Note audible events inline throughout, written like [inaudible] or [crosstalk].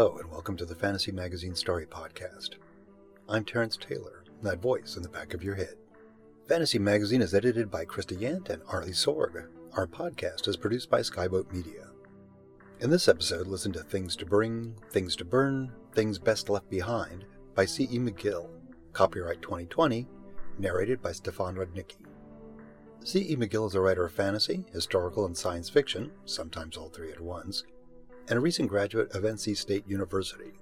Hello, and welcome to the Fantasy Magazine Story Podcast. I'm Terence Taylor, that voice in the back of your head. Fantasy Magazine is edited by Christie Yant and Arley Sorg. Our podcast is produced by Skyboat Media. In this episode, listen to Things to Bring, Things to Burn, Things Best Left Behind by C.E. McGill. Copyright 2020, narrated by Stefan Rudnicki. C.E. McGill is a writer of fantasy, historical, and science fiction, sometimes all three at once, and a recent graduate of NC State University.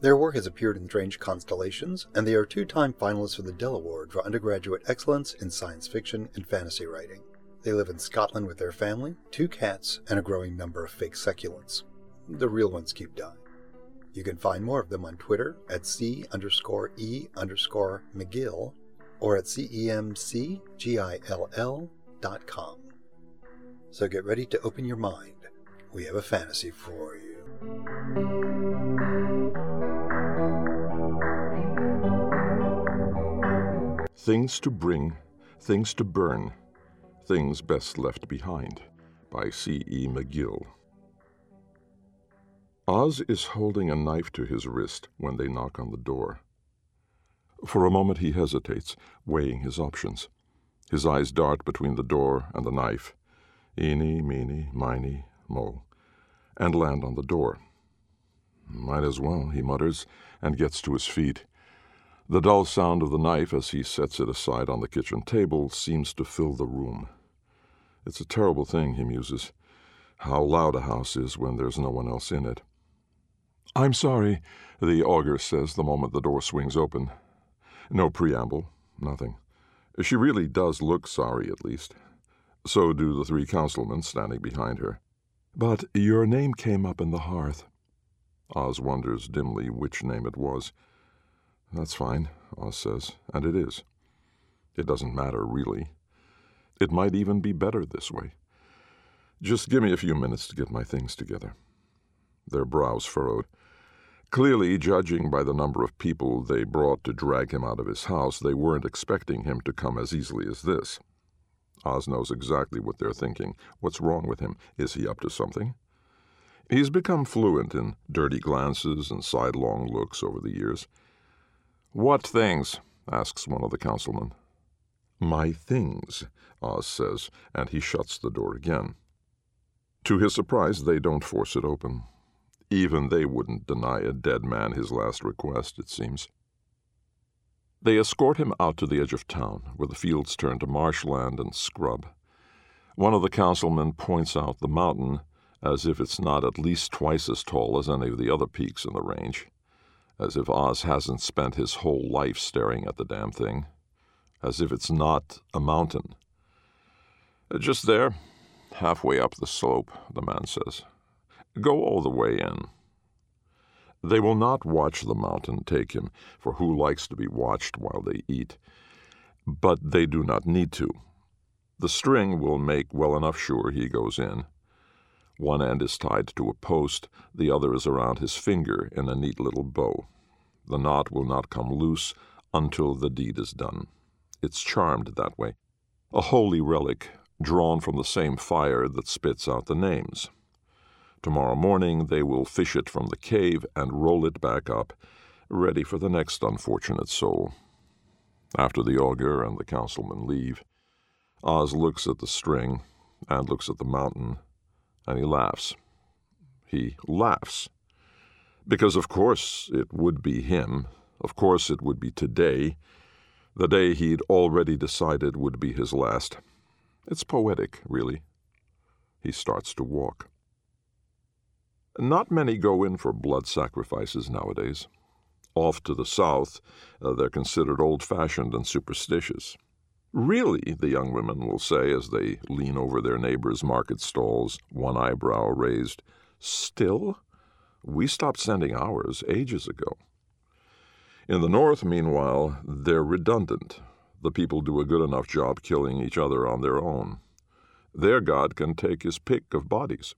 Their work has appeared in Strange Constellations, and they are two time finalists for the Dell Award for undergraduate excellence in science fiction and fantasy writing. They live in Scotland with their family, two cats, and a growing number of fake succulents. The real ones keep dying. You can find more of them on Twitter at C underscore E underscore McGill or at CEMCGILL dot com. So get ready to open your mind we have a fantasy for you. Things to Bring, Things to Burn, Things Best Left Behind by C. E. McGill. Oz is holding a knife to his wrist when they knock on the door. For a moment he hesitates, weighing his options. His eyes dart between the door and the knife. Eeny, meeny, miny, mo, and land on the door. Might as well, he mutters, and gets to his feet. The dull sound of the knife as he sets it aside on the kitchen table seems to fill the room. It's a terrible thing, he muses, how loud a house is when there's no one else in it. I'm sorry, the augur says the moment the door swings open. No preamble, nothing. She really does look sorry, at least. So do the three councilmen standing behind her. But your name came up in the hearth. Oz wonders dimly which name it was. That's fine, Oz says, and it is. It doesn't matter, really. It might even be better this way. Just give me a few minutes to get my things together. Their brows furrowed. Clearly, judging by the number of people they brought to drag him out of his house, they weren't expecting him to come as easily as this. Oz knows exactly what they're thinking. What's wrong with him? Is he up to something? He's become fluent in dirty glances and sidelong looks over the years. What things? asks one of the councilmen. My things, Oz says, and he shuts the door again. To his surprise, they don't force it open. Even they wouldn't deny a dead man his last request, it seems. They escort him out to the edge of town, where the fields turn to marshland and scrub. One of the councilmen points out the mountain as if it's not at least twice as tall as any of the other peaks in the range, as if Oz hasn't spent his whole life staring at the damn thing, as if it's not a mountain. Just there, halfway up the slope, the man says. Go all the way in. They will not watch the mountain take him, for who likes to be watched while they eat? But they do not need to. The string will make well enough sure he goes in. One end is tied to a post, the other is around his finger in a neat little bow. The knot will not come loose until the deed is done. It's charmed that way. A holy relic, drawn from the same fire that spits out the names. Tomorrow morning they will fish it from the cave and roll it back up, ready for the next unfortunate soul. After the augur and the councilman leave, Oz looks at the string and looks at the mountain, and he laughs. He laughs. Because, of course, it would be him. Of course, it would be today, the day he'd already decided would be his last. It's poetic, really. He starts to walk. Not many go in for blood sacrifices nowadays. Off to the south, uh, they're considered old fashioned and superstitious. Really, the young women will say as they lean over their neighbors' market stalls, one eyebrow raised. Still? We stopped sending ours ages ago. In the North, meanwhile, they're redundant. The people do a good enough job killing each other on their own. Their God can take his pick of bodies.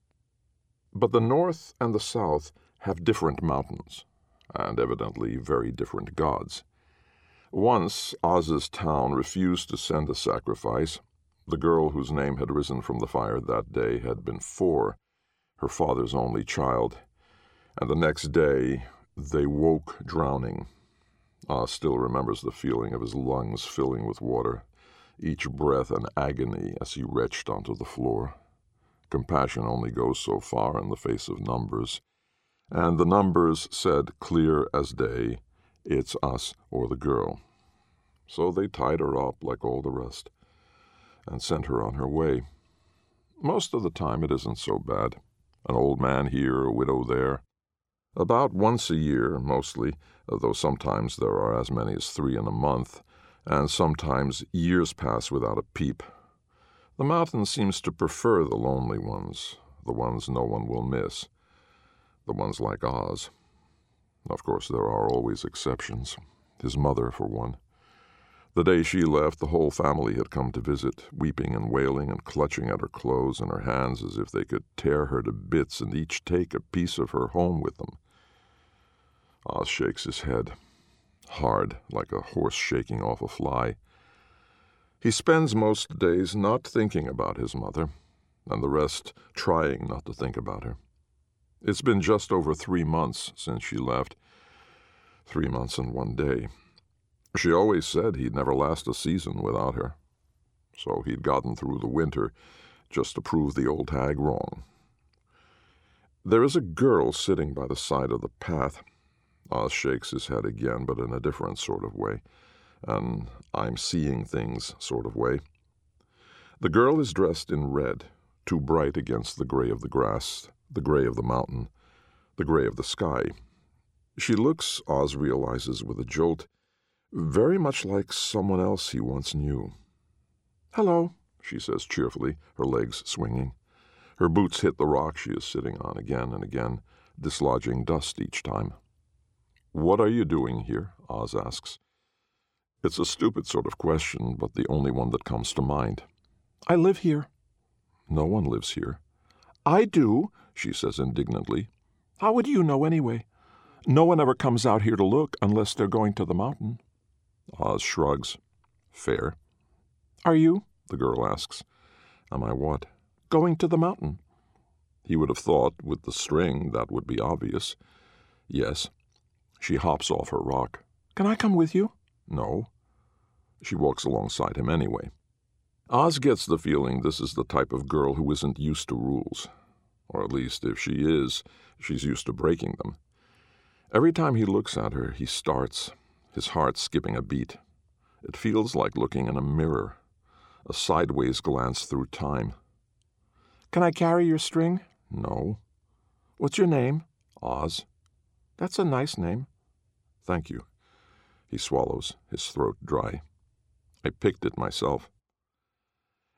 But the North and the South have different mountains, and evidently very different gods. Once Oz's town refused to send a sacrifice. The girl whose name had risen from the fire that day had been four, her father's only child, and the next day they woke drowning. Oz still remembers the feeling of his lungs filling with water, each breath an agony as he retched onto the floor. Compassion only goes so far in the face of numbers, and the numbers said clear as day, it's us or the girl. So they tied her up like all the rest and sent her on her way. Most of the time it isn't so bad. An old man here, a widow there. About once a year, mostly, though sometimes there are as many as three in a month, and sometimes years pass without a peep. The mountain seems to prefer the lonely ones, the ones no one will miss, the ones like Oz. Of course, there are always exceptions. His mother, for one. The day she left, the whole family had come to visit, weeping and wailing and clutching at her clothes and her hands as if they could tear her to bits and each take a piece of her home with them. Oz shakes his head, hard, like a horse shaking off a fly. He spends most days not thinking about his mother, and the rest trying not to think about her. It's been just over three months since she left. Three months and one day. She always said he'd never last a season without her. So he'd gotten through the winter just to prove the old hag wrong. There is a girl sitting by the side of the path. Oz shakes his head again, but in a different sort of way. An I'm seeing things sort of way. The girl is dressed in red, too bright against the gray of the grass, the gray of the mountain, the gray of the sky. She looks, Oz realizes with a jolt, very much like someone else he once knew. Hello, she says cheerfully, her legs swinging. Her boots hit the rock she is sitting on again and again, dislodging dust each time. What are you doing here? Oz asks. It's a stupid sort of question, but the only one that comes to mind. I live here. No one lives here. I do, she says indignantly. How would you know anyway? No one ever comes out here to look unless they're going to the mountain. Oz shrugs. Fair. Are you? the girl asks. Am I what? Going to the mountain. He would have thought, with the string, that would be obvious. Yes. She hops off her rock. Can I come with you? No. She walks alongside him anyway. Oz gets the feeling this is the type of girl who isn't used to rules. Or at least, if she is, she's used to breaking them. Every time he looks at her, he starts, his heart skipping a beat. It feels like looking in a mirror, a sideways glance through time. Can I carry your string? No. What's your name? Oz. That's a nice name. Thank you. He swallows, his throat dry. I picked it myself.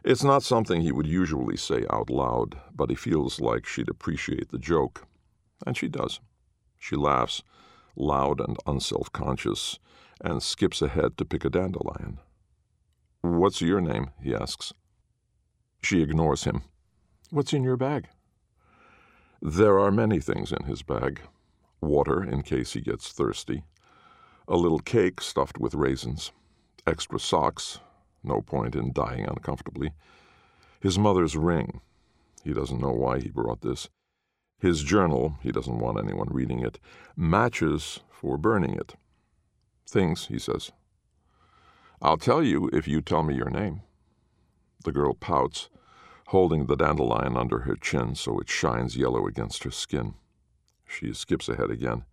It's not something he would usually say out loud, but he feels like she'd appreciate the joke. And she does. She laughs, loud and unself conscious, and skips ahead to pick a dandelion. What's your name? he asks. She ignores him. What's in your bag? There are many things in his bag water in case he gets thirsty, a little cake stuffed with raisins, extra socks, no point in dying uncomfortably, his mother's ring. He doesn't know why he brought this. His journal, he doesn't want anyone reading it, matches for burning it. Things, he says. I'll tell you if you tell me your name. The girl pouts, holding the dandelion under her chin so it shines yellow against her skin. She skips ahead again.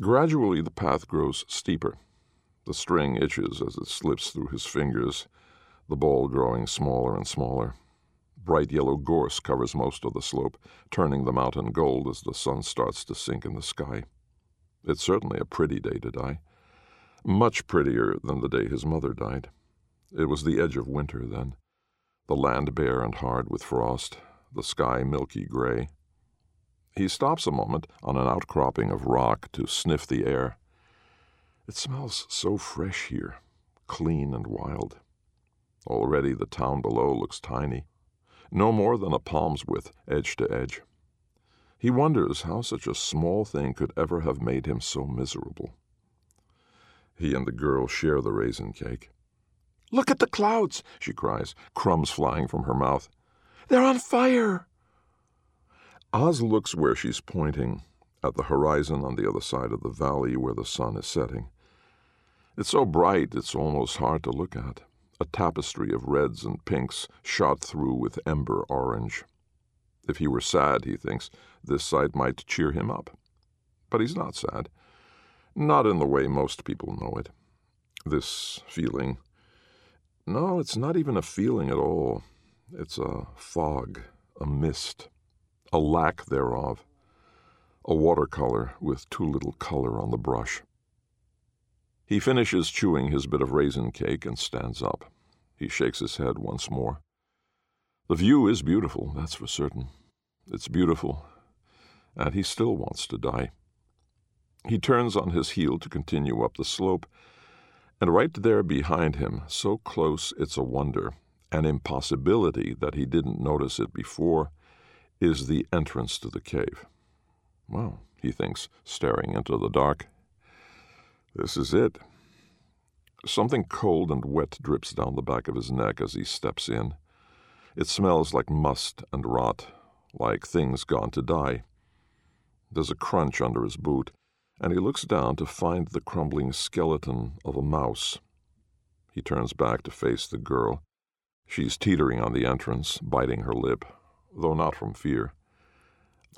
Gradually, the path grows steeper. The string itches as it slips through his fingers, the ball growing smaller and smaller. Bright yellow gorse covers most of the slope, turning the mountain gold as the sun starts to sink in the sky. It's certainly a pretty day to die. Much prettier than the day his mother died. It was the edge of winter then, the land bare and hard with frost, the sky milky gray. He stops a moment on an outcropping of rock to sniff the air. It smells so fresh here, clean and wild. Already the town below looks tiny, no more than a palm's width, edge to edge. He wonders how such a small thing could ever have made him so miserable. He and the girl share the raisin cake. Look at the clouds, she cries, crumbs flying from her mouth. They're on fire. Oz looks where she's pointing, at the horizon on the other side of the valley where the sun is setting. It's so bright it's almost hard to look at a tapestry of reds and pinks shot through with ember orange. If he were sad, he thinks, this sight might cheer him up. But he's not sad. Not in the way most people know it. This feeling. No, it's not even a feeling at all. It's a fog, a mist, a lack thereof, a watercolor with too little color on the brush. He finishes chewing his bit of raisin cake and stands up. He shakes his head once more. The view is beautiful, that's for certain. It's beautiful, and he still wants to die. He turns on his heel to continue up the slope, and right there behind him, so close it's a wonder, an impossibility that he didn't notice it before, is the entrance to the cave. Well, he thinks, staring into the dark. This is it. Something cold and wet drips down the back of his neck as he steps in. It smells like must and rot, like things gone to die. There's a crunch under his boot, and he looks down to find the crumbling skeleton of a mouse. He turns back to face the girl. She's teetering on the entrance, biting her lip, though not from fear.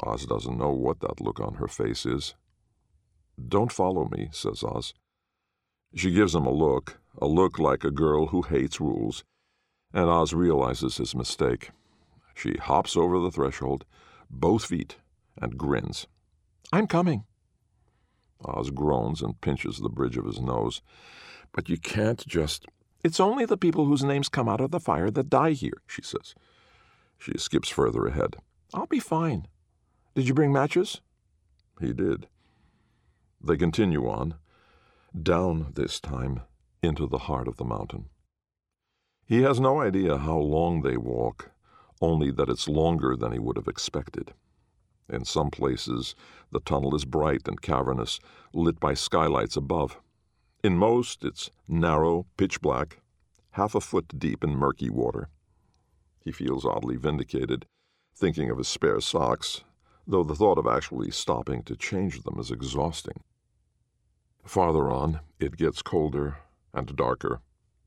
Oz doesn't know what that look on her face is. Don't follow me, says Oz. She gives him a look, a look like a girl who hates rules, and Oz realizes his mistake. She hops over the threshold, both feet, and grins. I'm coming. Oz groans and pinches the bridge of his nose. But you can't just. It's only the people whose names come out of the fire that die here, she says. She skips further ahead. I'll be fine. Did you bring matches? He did. They continue on, down this time, into the heart of the mountain. He has no idea how long they walk, only that it's longer than he would have expected. In some places, the tunnel is bright and cavernous, lit by skylights above. In most, it's narrow, pitch black, half a foot deep in murky water. He feels oddly vindicated, thinking of his spare socks, though the thought of actually stopping to change them is exhausting. Farther on, it gets colder and darker,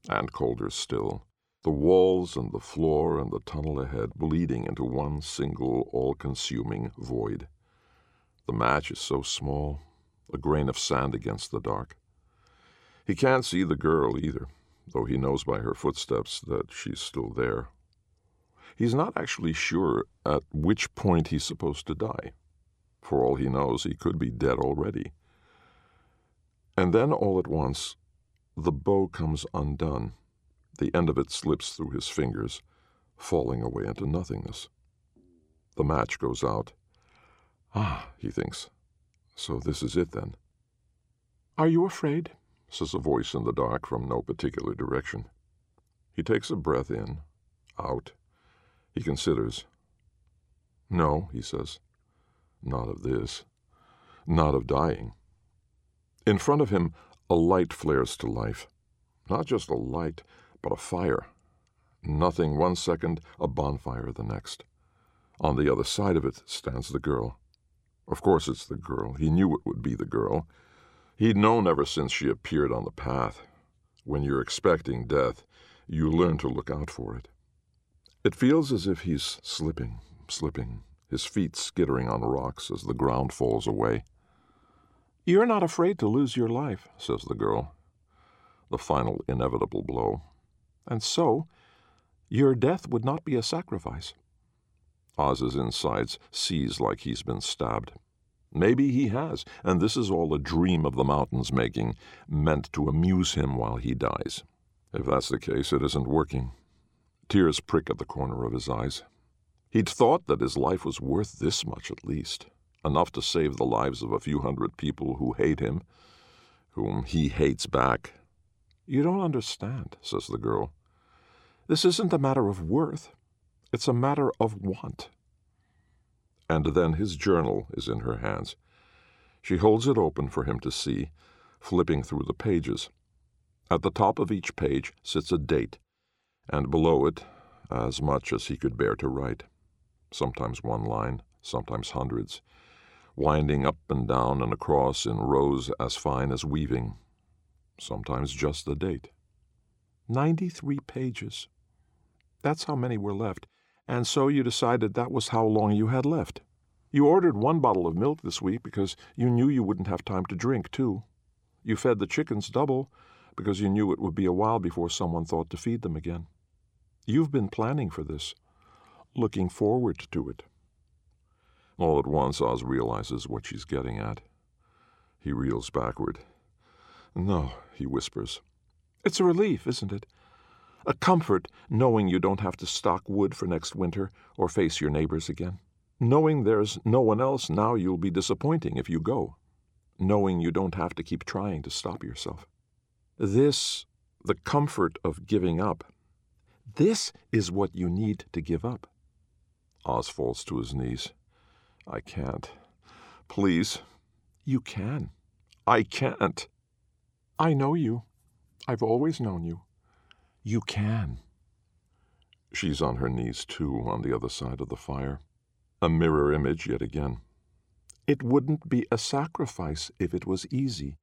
and colder still. The walls and the floor and the tunnel ahead bleeding into one single, all consuming void. The match is so small, a grain of sand against the dark. He can't see the girl either, though he knows by her footsteps that she's still there. He's not actually sure at which point he's supposed to die. For all he knows, he could be dead already. And then, all at once, the bow comes undone. The end of it slips through his fingers, falling away into nothingness. The match goes out. Ah, he thinks. So this is it then. Are you afraid? says a voice in the dark from no particular direction. He takes a breath in, out. He considers. No, he says. Not of this. Not of dying. In front of him, a light flares to life. Not just a light, but a fire. Nothing one second, a bonfire the next. On the other side of it stands the girl. Of course it's the girl. He knew it would be the girl. He'd known ever since she appeared on the path. When you're expecting death, you learn to look out for it. It feels as if he's slipping, slipping, his feet skittering on rocks as the ground falls away. You're not afraid to lose your life, says the girl. The final inevitable blow. And so, your death would not be a sacrifice. Oz's insides seize like he's been stabbed. Maybe he has, and this is all a dream of the mountain's making, meant to amuse him while he dies. If that's the case, it isn't working. Tears prick at the corner of his eyes. He'd thought that his life was worth this much at least, enough to save the lives of a few hundred people who hate him, whom he hates back. You don't understand, says the girl. This isn't a matter of worth, it's a matter of want. And then his journal is in her hands. She holds it open for him to see, flipping through the pages. At the top of each page sits a date, and below it, as much as he could bear to write. Sometimes one line, sometimes hundreds, winding up and down and across in rows as fine as weaving. Sometimes just the date. Ninety three pages. That's how many were left, and so you decided that was how long you had left. You ordered one bottle of milk this week because you knew you wouldn't have time to drink, two. You fed the chickens double because you knew it would be a while before someone thought to feed them again. You've been planning for this, looking forward to it. All at once, Oz realizes what she's getting at. He reels backward. No, he whispers. It's a relief, isn't it? A comfort knowing you don't have to stock wood for next winter or face your neighbors again. Knowing there's no one else now you'll be disappointing if you go. Knowing you don't have to keep trying to stop yourself. This, the comfort of giving up, this is what you need to give up. Oz falls to his knees. I can't. Please. You can. I can't. I know you. I've always known you. You can. She's on her knees, too, on the other side of the fire. A mirror image yet again. It wouldn't be a sacrifice if it was easy.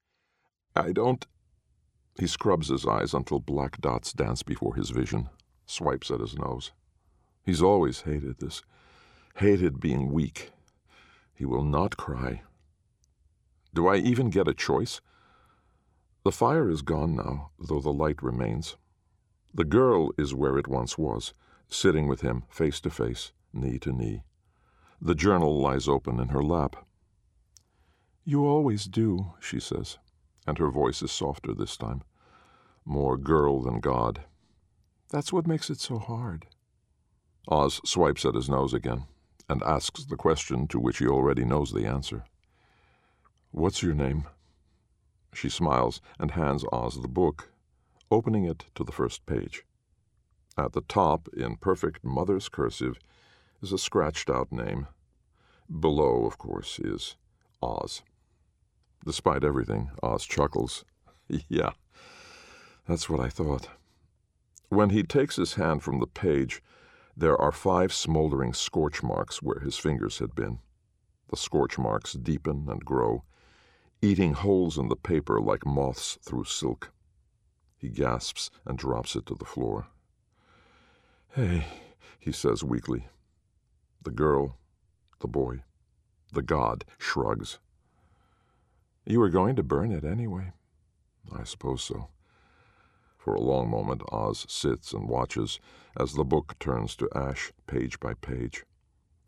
I don't. He scrubs his eyes until black dots dance before his vision, swipes at his nose. He's always hated this, hated being weak. He will not cry. Do I even get a choice? The fire is gone now, though the light remains. The girl is where it once was, sitting with him face to face, knee to knee. The journal lies open in her lap. You always do, she says, and her voice is softer this time. More girl than God. That's what makes it so hard. Oz swipes at his nose again and asks the question to which he already knows the answer. What's your name? She smiles and hands Oz the book opening it to the first page. At the top, in perfect mother's cursive, is a scratched out name. Below, of course, is Oz. Despite everything, Oz chuckles. [laughs] yeah, that's what I thought. When he takes his hand from the page, there are five smoldering scorch marks where his fingers had been. The scorch marks deepen and grow, eating holes in the paper like moths through silk. He gasps and drops it to the floor. Hey, he says weakly. The girl, the boy, the god shrugs. You were going to burn it anyway. I suppose so. For a long moment, Oz sits and watches as the book turns to ash page by page,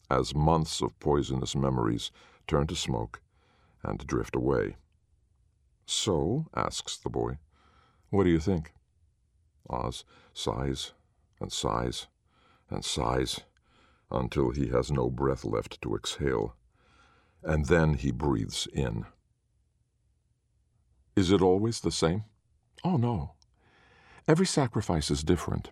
as months of poisonous memories turn to smoke and drift away. So, asks the boy, what do you think? Oz sighs and sighs and sighs until he has no breath left to exhale, and then he breathes in. Is it always the same? Oh, no. Every sacrifice is different.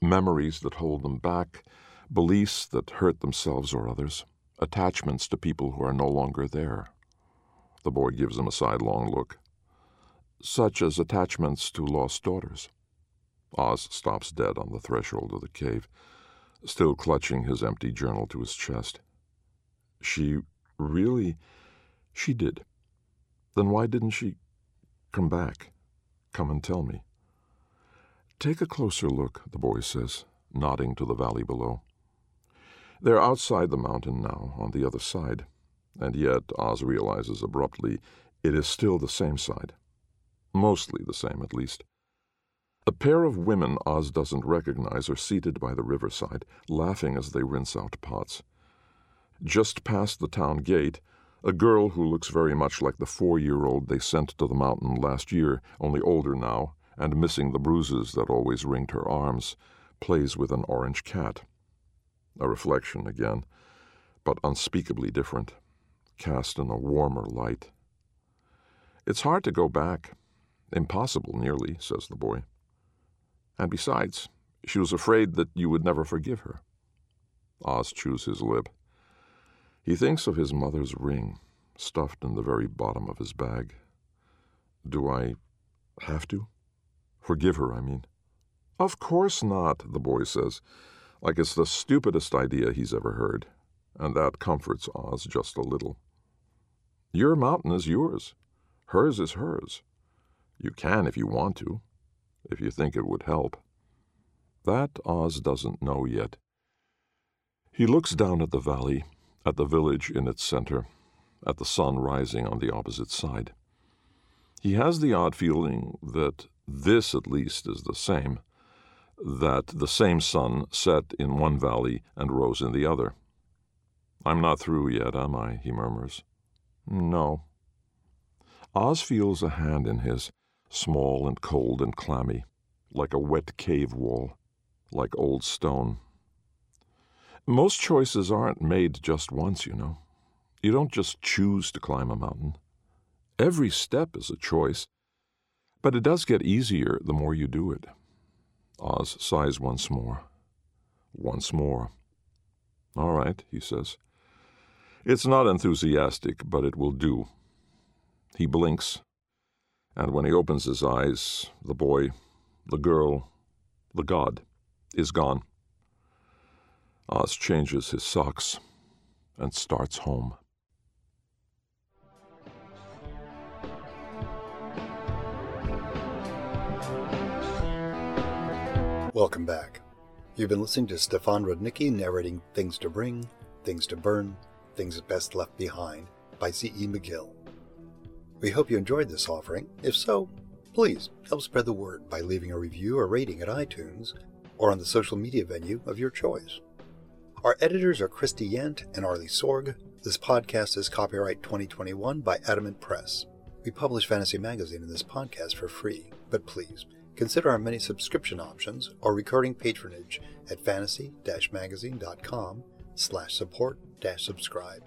Memories that hold them back, beliefs that hurt themselves or others, attachments to people who are no longer there. The boy gives him a sidelong look such as attachments to lost daughters. Oz stops dead on the threshold of the cave, still clutching his empty journal to his chest. She really. She did. Then why didn't she come back? Come and tell me. Take a closer look, the boy says, nodding to the valley below. They're outside the mountain now, on the other side, and yet, Oz realizes abruptly, it is still the same side. Mostly the same, at least. A pair of women Oz doesn't recognize are seated by the riverside, laughing as they rinse out pots. Just past the town gate, a girl who looks very much like the four year old they sent to the mountain last year, only older now, and missing the bruises that always ringed her arms, plays with an orange cat. A reflection again, but unspeakably different, cast in a warmer light. It's hard to go back. Impossible, nearly, says the boy. And besides, she was afraid that you would never forgive her. Oz chews his lip. He thinks of his mother's ring, stuffed in the very bottom of his bag. Do I have to? Forgive her, I mean. Of course not, the boy says, like it's the stupidest idea he's ever heard, and that comforts Oz just a little. Your mountain is yours. Hers is hers. You can if you want to, if you think it would help. That Oz doesn't know yet. He looks down at the valley, at the village in its center, at the sun rising on the opposite side. He has the odd feeling that this, at least, is the same, that the same sun set in one valley and rose in the other. I'm not through yet, am I? he murmurs. No. Oz feels a hand in his, small and cold and clammy, like a wet cave wall, like old stone. Most choices aren't made just once, you know. You don't just choose to climb a mountain. Every step is a choice, but it does get easier the more you do it. Oz sighs once more. Once more. All right, he says. It's not enthusiastic, but it will do. He blinks, and when he opens his eyes, the boy, the girl, the god is gone. Oz changes his socks and starts home. Welcome back. You've been listening to Stefan Rudnicki narrating Things to Bring, Things to Burn, Things Best Left Behind by C.E. McGill. We hope you enjoyed this offering. If so, please help spread the word by leaving a review or rating at iTunes or on the social media venue of your choice. Our editors are Christie Yant and Arley Sorg. This podcast is copyright 2021 by Adamant Press. We publish Fantasy Magazine in this podcast for free, but please consider our many subscription options or recurring patronage at fantasy-magazine.com slash support-subscribe.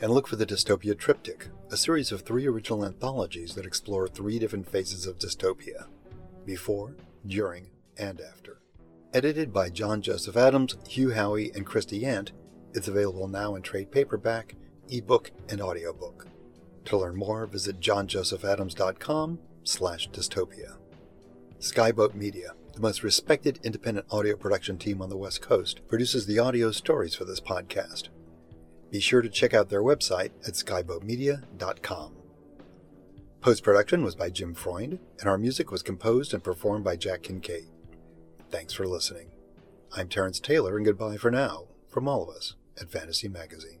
And look for the Dystopia Triptych, a series of three original anthologies that explore three different phases of dystopia before, during, and after. Edited by John Joseph Adams, Hugh Howey, and Christie Yant, it's available now in trade paperback, ebook, and audiobook. To learn more, visit johnjosephadams.com slash dystopia. Skyboat Media, the most respected independent audio production team on the West Coast, produces the audio stories for this podcast. Be sure to check out their website at skyboatmedia.com. Post production was by Jim Freund, and our music was composed and performed by Jack Kincaid. Thanks for listening. I'm Terence Taylor, and goodbye for now from all of us at Fantasy Magazine.